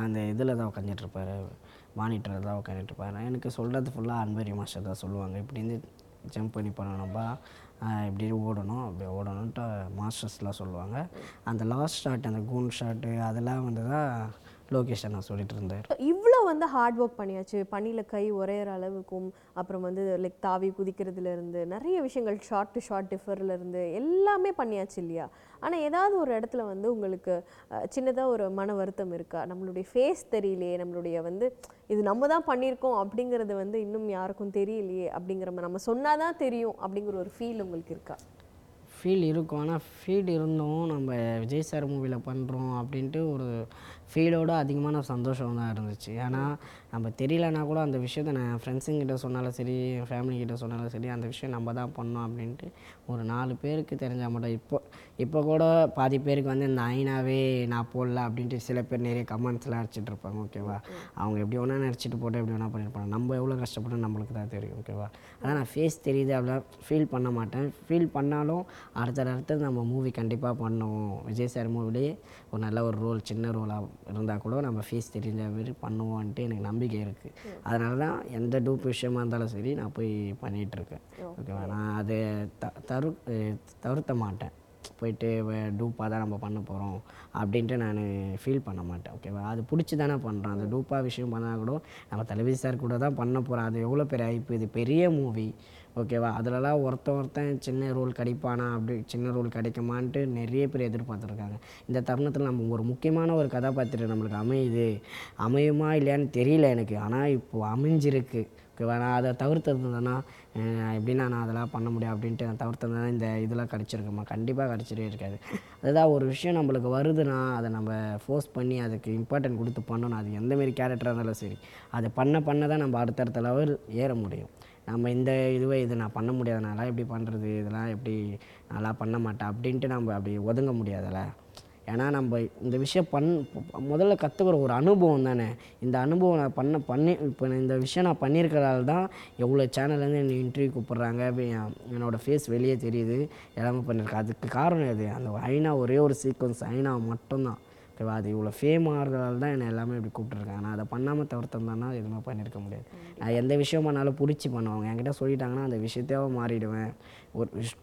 அந்த இதில் தான் உட்காந்துட்ருப்பாரு மானிட்டரில் தான் உட்காந்துட்ருப்பாரு எனக்கு சொல்கிறது ஃபுல்லாக அன்பரி மாஸ்டர் தான் சொல்லுவாங்க. இப்படி இருந்து ஜம்ப் பண்ணி பண்ணணும்பா இப்படி ஓடணும் அப்படி ஓடணுன்ட்டு மாஸ்டர்ஸ்லாம் சொல்லுவாங்க. அந்த லாஸ்ட் ஷாட் அந்த கூன் ஷாட்டு அதெல்லாம் வந்து தான் லொக்கேஷன் நான் சொல்லிட்டு இருந்தார். இவ்வளோ வந்து ஹார்ட் ஒர்க் பண்ணியாச்சு. பனியில் கை உரையிற அளவுக்கும் அப்புறம் வந்து லைக் தாவி குதிக்கிறதுல இருந்து நிறைய விஷயங்கள் ஷார்ட் டு ஷார்ட் டிஃபர்ல இருந்து எல்லாமே பண்ணியாச்சு இல்லையா? ஆனால் ஏதாவது ஒரு இடத்துல வந்து உங்களுக்கு சின்னதாக ஒரு மன வருத்தம் இருக்கா? நம்மளுடைய ஃபேஸ் தெரியலையே நம்மளுடைய வந்து இது நம்ம தான் பண்ணியிருக்கோம் அப்படிங்கிறது வந்து இன்னும் யாருக்கும் தெரியலையே அப்படிங்கிற மாதிரி நம்ம சொன்னாதான் தெரியும் அப்படிங்கிற ஒரு ஃபீல் உங்களுக்கு இருக்கா? ஃபீல் இருக்கும். ஆனால் ஃபீல் இருந்தும் நம்ம விஜய் சார் மூவியில் பண்ணுறோம் அப்படின்ட்டு ஒரு ஃபீலோட அதிகமான சந்தோஷம் தான் இருந்துச்சு. ஏன்னா நம்ம தெரியலனா கூட அந்த விஷயத்த நான் ஃப்ரெண்ட்ஸுங்கிட்ட சொன்னாலும் சரி என் ஃபேமிலி கிட்ட சொன்னாலும் சரி அந்த விஷயம் நம்ம தான் பண்ணோம் அப்படின்ட்டு ஒரு நாலு பேருக்கு தெரிஞ்சால் மட்டும் இப்போ இப்போ கூட பாதி பேருக்கு வந்து இந்த ஐநாவே நான் போடல அப்படின்ட்டு சில பேர் நிறைய கமெண்ட்ஸ்லாம் அடிச்சிட்டு இருப்பாங்க ஓகேவா அவங்க எப்படி ஒன்றா நினச்சிட்டு போட்டு எப்படி வேணால் பண்ணியிருப்பாங்க நம்ம எவ்வளோ கஷ்டப்பட்டு நம்மளுக்கு தான் தெரியும் ஓகேவா அதான் நான் ஃபேஸ் தெரியுது அப்படிலாம் ஃபீல் பண்ண மாட்டேன். ஃபீல் பண்ணாலும் அடுத்த அடுத்தது நம்ம மூவி கண்டிப்பாக பண்ணுவோம் விஜய் சார் மூவிலேயே ஒரு நல்ல ஒரு ரோல் சின்ன ரோலாக இருந்தால் கூட நம்ம ஃபீஸ் தெரிஞ்ச மாதிரி பண்ணுவோன்ட்டு எனக்கு நம்பிக்கை இருக்குது அதனால தான் எந்த டூப் விஷயமா இருந்தாலும் சரி நான் போய் பண்ணிகிட்ருக்கேன் ஓகேவா நான் அதை த தரு தவிர்த்த மாட்டேன். போயிட்டு டூப்பாக தான் நம்ம பண்ண போகிறோம் அப்படின்ட்டு நான் ஃபீல் பண்ண மாட்டேன். ஓகேவா அது பிடிச்சி தானே பண்ணுறோம் அந்த டூப்பாக விஷயம் பண்ணால் கூட நம்ம தலைவி சார் கூட தான் பண்ண போகிறோம் அது எவ்வளோ பெரிய ஐப்பு இது பெரிய மூவி ஓகேவா? அதிலலாம் ஒருத்தன் ஒருத்தன் சின்ன ரோல் கிடைப்பானா? அப்படி சின்ன ரோல் கிடைக்குமான்ட்டு நிறைய பேர் எதிர்பார்த்துருக்காங்க. இந்த தருணத்தில் நம்ம ஒரு முக்கியமான ஒரு கதாபாத்திரம் நம்மளுக்கு அமையுது. அமையுமா இல்லையான்னு தெரியல எனக்கு. ஆனால் இப்போது அமைஞ்சிருக்கு. ஓகேவா? நான் அதை தவிர்த்திருந்தேன்னா எப்படின்னா நான் அதெல்லாம் பண்ண முடியும் அப்படின்ட்டு நான் தவிர்த்திருந்தேன்னா இந்த இதெல்லாம் கிடச்சிருக்குமா? கண்டிப்பாக கிடச்சிட்டே இருக்காது. அதுதான் ஒரு விஷயம் நம்மளுக்கு வருதுன்னா அதை நம்ம ஃபோர்ஸ் பண்ணி அதுக்கு இம்பார்ட்டன்ட் கொடுத்து பண்ணணும். அது எந்தமாரி கேரக்டராக இருந்தாலும் சரி. அதை பண்ண பண்ண தான் நம்ம அடுத்தடுத்த லெவல் ஏற முடியும். நம்ம இந்த இதுவே இது நான் பண்ண முடியாதனால எப்படி பண்ணுறது இதெல்லாம் எப்படி நல்லா பண்ண மாட்டேன் அப்படின்ட்டு நம்ம அப்படி ஒதுங்க முடியாதுல்ல. ஏன்னா நம்ம இந்த விஷயம் பண் முதல்ல கற்றுக்கிற ஒரு அனுபவம் தானே. இந்த அனுபவம் நான் பண்ண பண்ணி இப்போ நான் இந்த விஷயம் நான் பண்ணியிருக்கிறதால தான் எவ்வளோ சேனல்லேருந்து என்னை இன்டர்வியூ கூப்பிட்றாங்க என்னோடய ஃபேஸ் வெளியே தெரியுது எல்லாமே பண்ணியிருக்கேன் அதுக்கு காரணம் எது? அந்த ஐநா ஒரே ஒரு சீக்வன்ஸ் ஐநா மட்டும்தான். ஓகேவா? அது இவ்வளோ ஃபேம் ஆகிறதால தான் என்னை எல்லாமே இப்படி கூப்பிட்ருக்காங்க நான் அதை பண்ணாமல் தவிர்த்தோம்னா எதுவுமே பண்ணியிருக்க முடியாது. நான் எந்த விஷயம் பண்ணாலும் பிடிச்சி பண்ணுவாங்க என்கிட்ட சொல்லிட்டாங்கன்னா அந்த விஷயத்தையே மாறிடுவேன். ஒரு விஷ்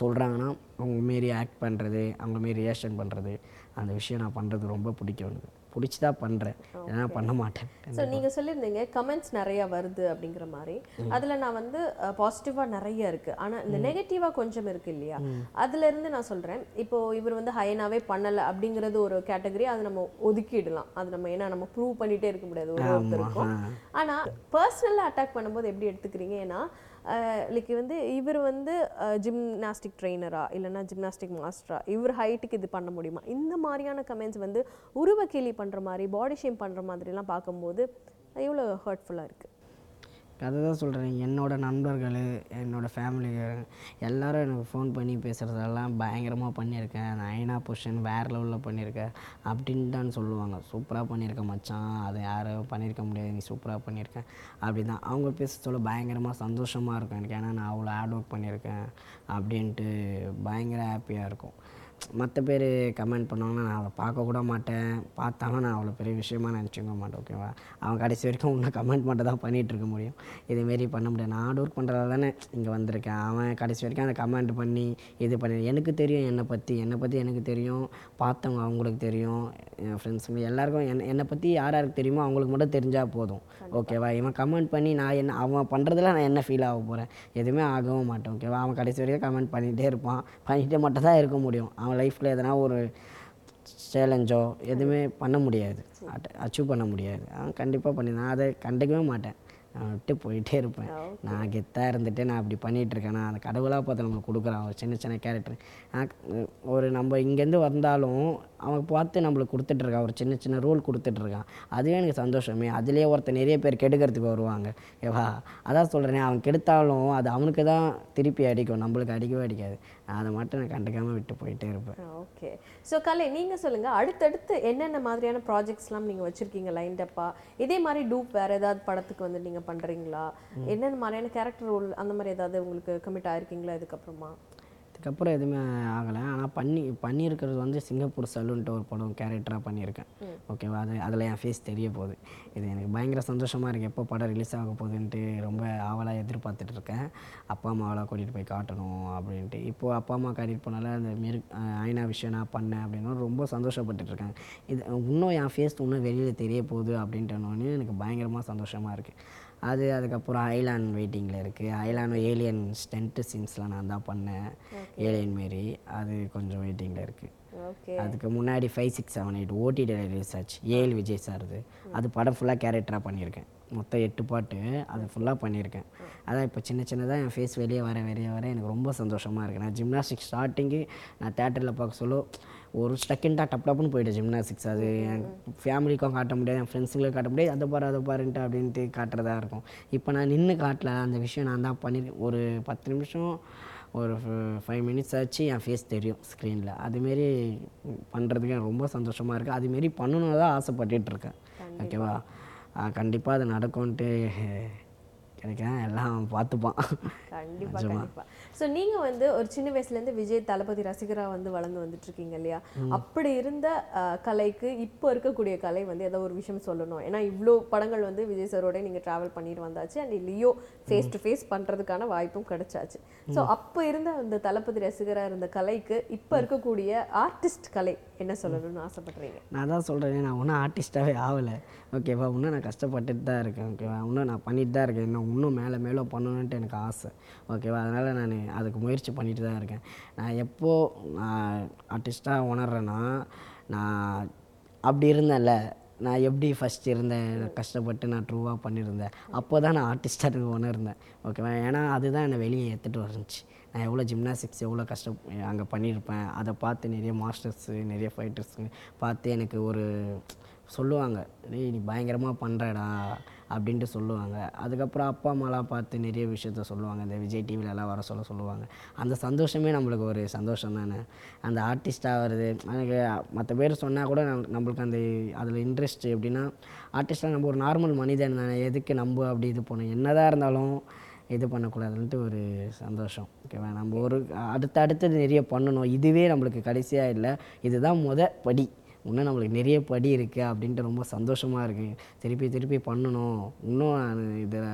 சொல்கிறாங்கன்னா அவங்க மாரி ஆக்ட் பண்ணுறது அவங்க மாரி ரியாக்ஷன் பண்ணுறது அந்த விஷயம் நான் பண்ணுறது ரொம்ப பிடிக்கும் எனக்கு. பிடிச்சி தான் பண்ணுறேன் ஏன்னா பண்ண மாட்டேன். ஸோ நீங்கள் சொல்லியிருந்தீங்க கமெண்ட்ஸ் நிறைய வருது அப்படிங்கிற மாதிரி. அதில் நான் வந்து பாசிட்டிவாக நிறைய இருக்குது ஆனால் இந்த நெகட்டிவாக கொஞ்சம் இருக்கு இல்லையா? அதுலேருந்து நான் சொல்கிறேன் இப்போ இவர் வந்து ஹைனாவே பண்ணலை அப்படிங்கிறது ஒரு கேட்டகரி அதை நம்ம ஒதுக்கிடலாம். அது நம்ம ஏன்னா நம்ம ப்ரூவ் பண்ணிகிட்டே இருக்க முடியாது. ஒரு ஒருத்தருக்கும். ஆனால் பர்சனலாக அட்டாக் பண்ணும்போது எப்படி எடுத்துக்கிறீங்க? ஏன்னா லைக் வந்து இவர் வந்து ஜிம்னாஸ்டிக் ட்ரெயினரா இல்லைன்னா ஜிம்னாஸ்டிக் மாஸ்டரா இவர் ஹைட்டுக்கு இது பண்ண முடியுமா? இந்த மாதிரியான கமெண்ட்ஸ் வந்து உருவக்கேலி பண்ணுற மாதிரி பாடி ஷேம் பண்ணுற மாதிரிலாம் பார்க்கும்போது எவ்வளோ ஹர்ட்ஃபுல்லாக இருக்குது அதை தான் சொல்கிறேன் என்னோட நண்பர்கள் என்னோடய ஃபேமிலி எல்லோரும் எனக்கு ஃபோன் பண்ணி பேசுகிறதெல்லாம் பயங்கரமாக பண்ணியிருக்கேன். நான் ஐநா பொசிஷன் வேறு லெவலில் பண்ணியிருக்கேன் அப்படின்னு தான் சொல்லுவாங்க. சூப்பராக பண்ணியிருக்கேன் மச்சான். அதை யாரும் பண்ணியிருக்க முடியாது. நீ சூப்பராக பண்ணியிருக்கேன் அப்படி தான் அவங்க பேச சொல்ல பயங்கரமாக சந்தோஷமாக இருக்கும். எனக்கு ஏன்னா நான் அவ்வளோ ஹார்ட் ஒர்க் பண்ணியிருக்கேன். அப்படின்ட்டு பயங்கர ஹாப்பியாக இருக்கும். மற்ற பேர் கமெண்ட் பண்ணுவாங்கன்னா நான் அவளை பார்க்க கூட மாட்டேன். பார்த்தாலும் நான் அவ்வளோ பெரிய விஷயமா நினச்சிக்க மாட்டேன் ஓகேவா அவன் கடைசி வரைக்கும் உன்னை கமெண்ட் மட்டும் தான் பண்ணிகிட்ருக்க முடியும். இதேமாரி பண்ண முடியாது. நான் ஹார்ட் ஒர்க் பண்ணுறதால தானே இங்கே வந்திருக்கேன். அவன் கடைசி வரைக்கும் அதை கமெண்ட் பண்ணி இது பண்ணி எனக்கு தெரியும் என்னை பற்றி என்னை பற்றி எனக்கு தெரியும். பார்த்தவங்க அவங்களுக்கு தெரியும். என் ஃப்ரெண்ட்ஸுங்க எல்லாருக்கும் என்ன என்னை பற்றி யார் யாருக்கு தெரியுமோ அவங்களுக்கு மட்டும் தெரிஞ்சால் போதும். ஓகேவா இவன் கமெண்ட் பண்ணி நான் என்ன அவன் பண்ணுறதுல நான் என்ன ஃபீல் ஆக போகிறேன் எதுவுமே ஆகவும் மாட்டேன் ஓகேவா அவன் கடைசி வரைக்கும் கமெண்ட் பண்ணிகிட்டே இருப்பான். பண்ணிகிட்டே மட்டும் தான் இருக்க முடியும். அவன் லைஃப்பில் எதனா ஒரு சேலஞ்சோ எதுவுமே பண்ண முடியாது. அச்சீவ் பண்ண முடியாது. அவன் கண்டிப்பாக பண்ணி நான் அதை கண்டுக்கவே மாட்டேன். நான் விட்டு போயிட்டே இருப்பேன். நான் கெத்தாக இருந்துட்டு நான் அப்படி பண்ணிகிட்டு இருக்கேன். நான் அந்த கடவுளாக பார்த்து நம்மளுக்கு கொடுக்குறான். ஒரு சின்ன சின்ன கேரக்டர் ஒரு நம்ம இங்கேருந்து வந்தாலும் அவன் பார்த்து நம்மளுக்கு கொடுத்துட்ருக்கான் ஒரு சின்ன சின்ன ரோல் கொடுத்துட்ருக்கான். அதுவே எனக்கு சந்தோஷமே. அதுலேயே ஒருத்தர் நிறைய பேர் கெடுக்கிறதுக்கு வருவாங்க. ஏவா அதான் சொல்கிறேனே அவன் கெடுத்தாலும் அது அவனுக்கு தான் திருப்பி அடிக்கும். நம்மளுக்கு அடிக்கவே அடிக்காது. நான் அதை மட்டும் நான் கண்டுக்காமல் விட்டு போயிட்டே இருப்பேன். ஓகே. ஸோ கலை நீங்க சொல்லுங்க அடுத்தடுத்து என்னென்ன மாதிரியான ப்ராஜெக்ட்ஸ்லாம் நீங்க வச்சிருக்கீங்க லைன்டப்பா இதே மாதிரி டூப் வேற ஏதாவது படத்துக்கு வந்து நீங்க பண்றீங்களா? என்னென்ன மாதிரியான கேரக்டர் ரோல் அந்த மாதிரி ஏதாவது உங்களுக்கு கமிட் ஆயிருக்கீங்களா இதுக்கப்புறமா? இதுக்கப்புறம் எதுவுமே ஆகலை. ஆனால் பண்ணி பண்ணியிருக்கிறது வந்து சிங்கப்பூர் சலூன்ட்டு ஒரு படம் கேரக்டராக பண்ணியிருக்கேன். ஓகேவா? அது அதில் என் ஃபேஸ் தெரிய போகுது. இது எனக்கு பயங்கர சந்தோஷமாக இருக்குது எப்போ படம் ரிலீஸ் ஆக போகுதுன்ட்டு ரொம்ப ஆவலாக எதிர்பார்த்துட்டு இருக்கேன். அப்பா அம்மாவெல்லாம் கூட்டிகிட்டு போய் காட்டணும் அப்படின்ட்டு. இப்போது அப்பா அம்மா காட்டிட்டு போனால அந்த மிரு ஐநா விஷயம் நான் பண்ணேன் அப்படின்னு ரொம்ப சந்தோஷப்பட்டுட்டு இருக்கேன். இது இன்னும் என் ஃபேஸ் இன்னும் வெளியில் தெரிய போகுது அப்படின்ட்டு எனக்கு பயங்கரமாக சந்தோஷமாக இருக்குது அது அதுக்கப்புறம் ஐலாண்ட் வெயிட்டிங்கில் இருக்குது ஐலாண்ட் ஏலியன் ஸ்டென்ட்டு சீன்ஸ்லாம் நான் தான் பண்ணேன். ஏலியன் மாரி. அது கொஞ்சம் வெயிட்டிங்கில் இருக்குது அதுக்கு முன்னாடி five six seven eight OTT release ஆச்சு ஏஎல் விஜய் சார்து அது படம் ஃபுல்லாக கேரக்டராக பண்ணியிருக்கேன். மொத்தம் எட்டு பாட்டு. அது ஃபுல்லாக பண்ணியிருக்கேன். அதான் இப்போ சின்ன சின்னதாக என் ஃபேஸ் வெளியே வர வெளியே வர எனக்கு ரொம்ப சந்தோஷமாக இருக்குது நான் ஜிம்னாஸ்டிக் ஸ்டார்டிங்கு நான் தேட்டரில் பார்க்க சொல்ல ஒரு செகண்டாக டப் டப்புன்னு போயிட்டு ஜிம்னாஸ்டிக்ஸ் அது என் ஃபேமிலிக்கும் காட்ட முடியாது என் ஃப்ரெண்ட்ஸுங்களுக்கும் காட்ட முடியாது. அதை பாரு அதை பாருன்ட்டு அப்படின்ட்டு காட்டுறதா இருக்கும். இப்போ நான் நின்று காட்டல அந்த விஷயம் நான் தான் பண்ணியிருக்கேன் ஒரு பத்து நிமிஷம் ஒரு ஃபைவ் மினிட்ஸ் ஆச்சு என் ஃபேஸ் தெரியும் ஸ்க்ரீனில் அதுமாரி பண்ணுறதுக்கு எனக்கு ரொம்ப சந்தோஷமாக இருக்குது அதுமாரி பண்ணணும் தான் ஆசைப்பட்டுட்டு இருக்கேன். ஓகேவா? கண்டிப்பாக அது நடக்கும்ன்ட்டு கிடைக்கிறேன் எல்லாம் பார்த்துப்பான். கண்டிப்பா கண்டிப்பா. ஸோ நீங்க வந்து ஒரு சின்ன வயசுல இருந்து விஜய் தளபதி ரசிகரா வந்து வளர்ந்து வந்துட்டு இருக்கீங்க இல்லையா அப்படி இருந்த கலைக்கு இப்போ இருக்கக்கூடிய கலை வந்து ஏதோ ஒரு விஷயம் சொல்லணும். ஏன்னா இவ்வளோ படங்கள் வந்து விஜய் சாரோட நீங்க டிராவல் பண்ணிட்டு வந்தாச்சு. And Leo face to face பண்றதுக்கான வாய்ப்பும் கிடைச்சாச்சு. ஸோ அப்போ இருந்த அந்த தளபதி ரசிகரா இருந்த கலைக்கு இப்போ இருக்கக்கூடிய ஆர்டிஸ்ட் கலை என்ன சொல்லணும்னு ஆசைப்படுறீங்க? நான் தான் சொல்கிறேன் நான் இன்னும் ஆர்டிஸ்ட்டாகவே ஆகலை. ஓகேவா இன்னும் நான் கஷ்டப்பட்டுட்டு தான் இருக்கேன் ஓகேவா இன்னும் நான் பண்ணிட்டு தான் இருக்கேன். இன்னும் இன்னும் மேலே மேலே பண்ணணுன்ட்டு எனக்கு ஆசை. ஓகேவா அதனால் நான் அதுக்கு முயற்சி பண்ணிட்டு தான் இருக்கேன். நான் எப்போது நான் ஆர்டிஸ்ட்டாக உணர்றேன்னா நான் அப்படி இருந்தேன்ல. நான் எப்படி ஃபஸ்ட் இருந்தேன் கஷ்டப்பட்டு நான் ட்ரூவாக பண்ணியிருந்தேன் அப்போ தான் நான் ஆர்டிஸ்டாக உணர்ந்தேன். ஓகேவா ஏன்னா அதுதான் என்னை வெளியே எடுத்துகிட்டு வந்துச்சு. நான் எவ்வளோ ஜிம்னாஸ்டிக்ஸ் எவ்வளோ கஷ்டம் அங்கே பண்ணியிருப்பேன். அதை பார்த்து நிறைய மாஸ்டர்ஸு நிறைய ஃபைட்டர்ஸுங்க பார்த்து எனக்கு ஒரு சொல்லுவாங்க டேய் நீ பயங்கரமாக பண்ணுறடா அப்படின்ட்டு சொல்லுவாங்க. அதுக்கப்புறம் அப்பா அம்மாலாம் பார்த்து நிறைய விஷயத்த சொல்லுவாங்க. இந்த விஜய் டிவிலலாம் வர சொல்ல சொல்லுவாங்க. அந்த சந்தோஷமே நம்மளுக்கு ஒரு சந்தோஷம் தானே. அந்த ஆர்டிஸ்டாக வருது. எனக்கு மற்ற பேர் சொன்னால் கூட நம்மளுக்கு அந்த அதில் இன்ட்ரெஸ்ட் எப்படின்னா ஆர்டிஸ்டாக நம்ம ஒரு நார்மல் மனிதன் தானே. எதுக்கு நம்ம அப்படி இது பண்ணணும்? என்னதான் இருந்தாலும் இது பண்ணக்கூடாதுன்ட்டு ஒரு சந்தோஷம். ஓகேவா? நம்ம ஒரு அடுத்த அடுத்தது நிறைய பண்ணணும். இதுவே நம்மளுக்கு கடைசியாக இல்லை. இதுதான் முத படி. இன்னும் நம்மளுக்கு நிறைய படி இருக்குது அப்படின்ட்டு ரொம்ப சந்தோஷமாக இருக்குது திருப்பி திருப்பி பண்ணணும். இன்னும் இதில்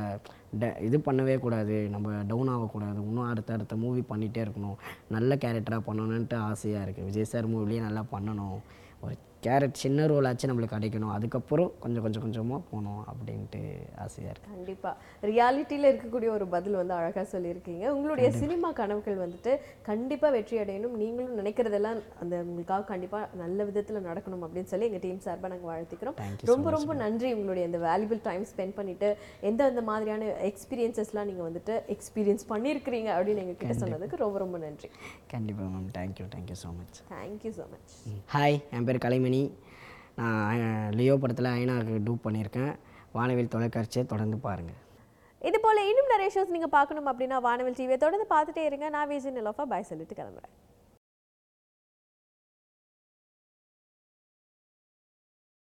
ட இது பண்ணவே கூடாது. நம்ம டவுன் ஆகக்கூடாது. இன்னும் அடுத்த அடுத்த மூவி பண்ணிகிட்டே இருக்கணும். நல்ல கேரக்டராக பண்ணணுன்ட்டு ஆசையாக இருக்குது விஜய் சார் மூவிலேயே நல்லா பண்ணணும். ஒரு கேரட் சின்ன ரோல் ஆச்சு நம்மளுக்கு கிடைக்கணும். அதுக்கப்புறம் கொஞ்சம் கொஞ்சம் கொஞ்சமாக போகணும் அப்படின்ட்டு ஆசையாக இருக்குது கண்டிப்பா. ரியாலிட்டியில இருக்கக்கூடிய ஒரு பதில் வந்து அழகா சொல்லியிருக்கீங்க. உங்களுடைய சினிமா கனவுகள் வந்துட்டு கண்டிப்பா வெற்றி அடையணும். நீங்களும் நினைக்கிறதெல்லாம் அந்த உங்களுக்காக கண்டிப்பா நல்ல விதத்துல நடக்கணும் அப்படின்னு சொல்லி எங்க டீம் சார்பா நாங்க வாழ்த்துக்கிறோம். ரொம்ப ரொம்ப நன்றி உங்களுடைய இந்த வேல்யூபிள் டைம் ஸ்பெண்ட் பண்ணிட்டு எந்த மாதிரியான எக்ஸ்பீரியன்சஸ்லாம் நீங்க வந்துட்டு எக்ஸ்பீரியன்ஸ் பண்ணியிருக்கிறீங்க அப்படின்னு எங்க கிட்ட சொன்னதுக்கு ரொம்ப ரொம்ப நன்றி. கண்டிப்பாக ma'am thank you thank you so much thank you so much hi என் பேர் கலைமணி நான் லியோ படத்தில் ஐநாவுக்கு டூப் பண்ணியிருக்கேன். வானவில் தொலைக்காட்சியை தொடர்ந்து பாருங்கள் இது போல் இன்னும் நிறைய ஷோஸ் நீங்கள் பார்க்கணும் அப்படின்னா வானவில் டிவியை தொடர்ந்து பார்த்துட்டே இருங்க. நான் விஜய் நிலோஃபா. பாய் சொல்லிட்டு கிளம்புறேன்.